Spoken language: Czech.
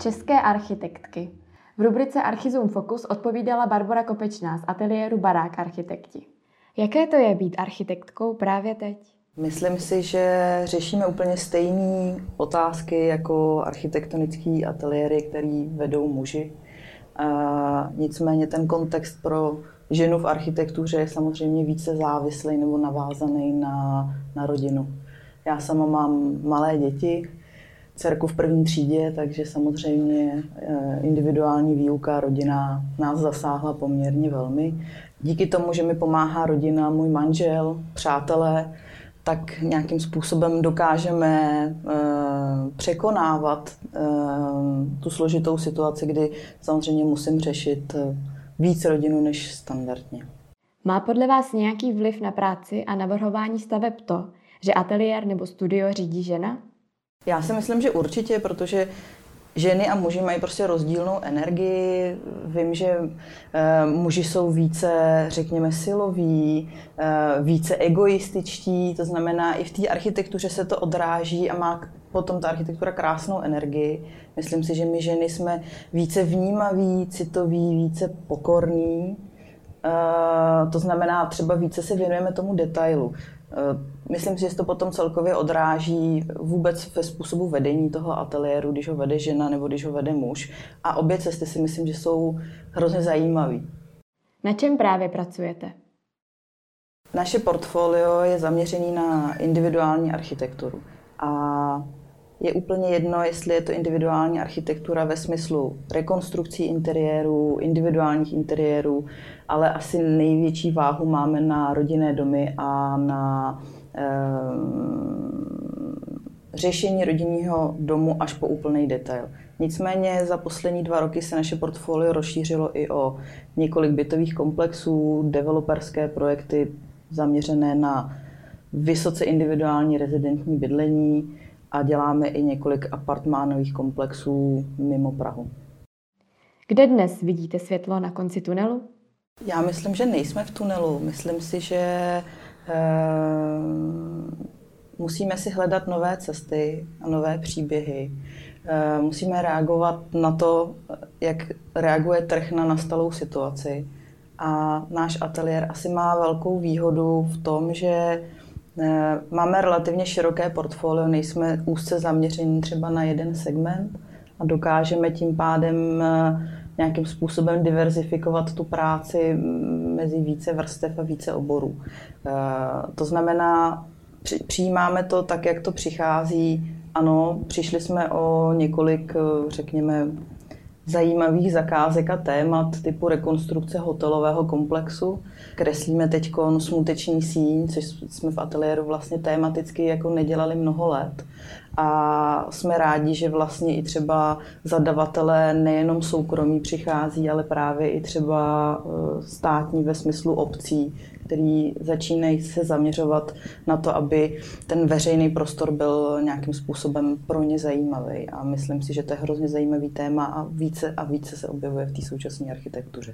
české architektky. V rubrice Archizum Focus odpovídala Barbara Kopečná z ateliéru Barák architekti. Jaké to je být architektkou právě teď? Myslím si, že řešíme úplně stejné otázky jako architektonické ateliéry, které vedou muži. A nicméně ten kontext pro ženu v architektuře je samozřejmě více závislý nebo navázaný na, na rodinu. Já sama mám malé děti, dcerku v první třídě, takže samozřejmě eh, individuální výuka rodina nás zasáhla poměrně velmi. Díky tomu, že mi pomáhá rodina, můj manžel, přátelé, tak nějakým způsobem dokážeme eh, překonávat eh, tu složitou situaci, kdy samozřejmě musím řešit víc rodinu než standardně. Má podle vás nějaký vliv na práci a navrhování staveb to, že ateliér nebo studio řídí žena? Já si myslím, že určitě, protože ženy a muži mají prostě rozdílnou energii. Vím, že uh, muži jsou více, řekněme, siloví, uh, více egoističtí, to znamená, i v té architektuře se to odráží a má potom ta architektura krásnou energii. Myslím si, že my ženy jsme více vnímaví, citoví, více pokorní. Uh, to znamená, třeba více se věnujeme tomu detailu. Eh, myslím si, že to potom celkově odráží vůbec ve způsobu vedení toho ateliéru, když ho vede žena nebo když ho vede muž. A obě cesty si myslím, že jsou hrozně zajímavé. Na čem právě pracujete? Naše portfolio je zaměřený na individuální architekturu. A je úplně jedno, jestli je to individuální architektura ve smyslu rekonstrukcí interiérů, individuálních interiérů, ale asi největší váhu máme na rodinné domy a na e, řešení rodinného domu až po úplný detail. Nicméně za poslední dva roky se naše portfolio rozšířilo i o několik bytových komplexů, developerské projekty zaměřené na vysoce individuální rezidentní bydlení, a děláme i několik apartmánových komplexů mimo Prahu. Kde dnes vidíte světlo na konci tunelu? Já myslím, že nejsme v tunelu. Myslím si, že e, musíme si hledat nové cesty a nové příběhy. E, musíme reagovat na to, jak reaguje trh na nastalou situaci. A náš ateliér asi má velkou výhodu v tom, že máme relativně široké portfolio, nejsme úzce zaměření třeba na jeden segment a dokážeme tím pádem eh, nějakým způsobem diverzifikovat tu práci mezi více vrstev a více oborů. Eh, to znamená, přijímáme to tak, jak to přichází. Ano, přišli jsme o několik, řekněme, zajímavých zakázek a témat typu rekonstrukce hotelového komplexu. Kreslíme teď smuteční síň, což jsme v ateliéru vlastně tématicky jako nedělali mnoho let. A jsme rádi, že vlastně i třeba zadavatelé nejenom soukromí přichází, ale právě i třeba e, státní ve smyslu obcí, který začínají se zaměřovat na to, aby ten veřejný prostor byl nějakým způsobem pro ně zajímavý. A myslím si, že to je hrozně zajímavý téma a více a více se objevuje v té současné architektuře.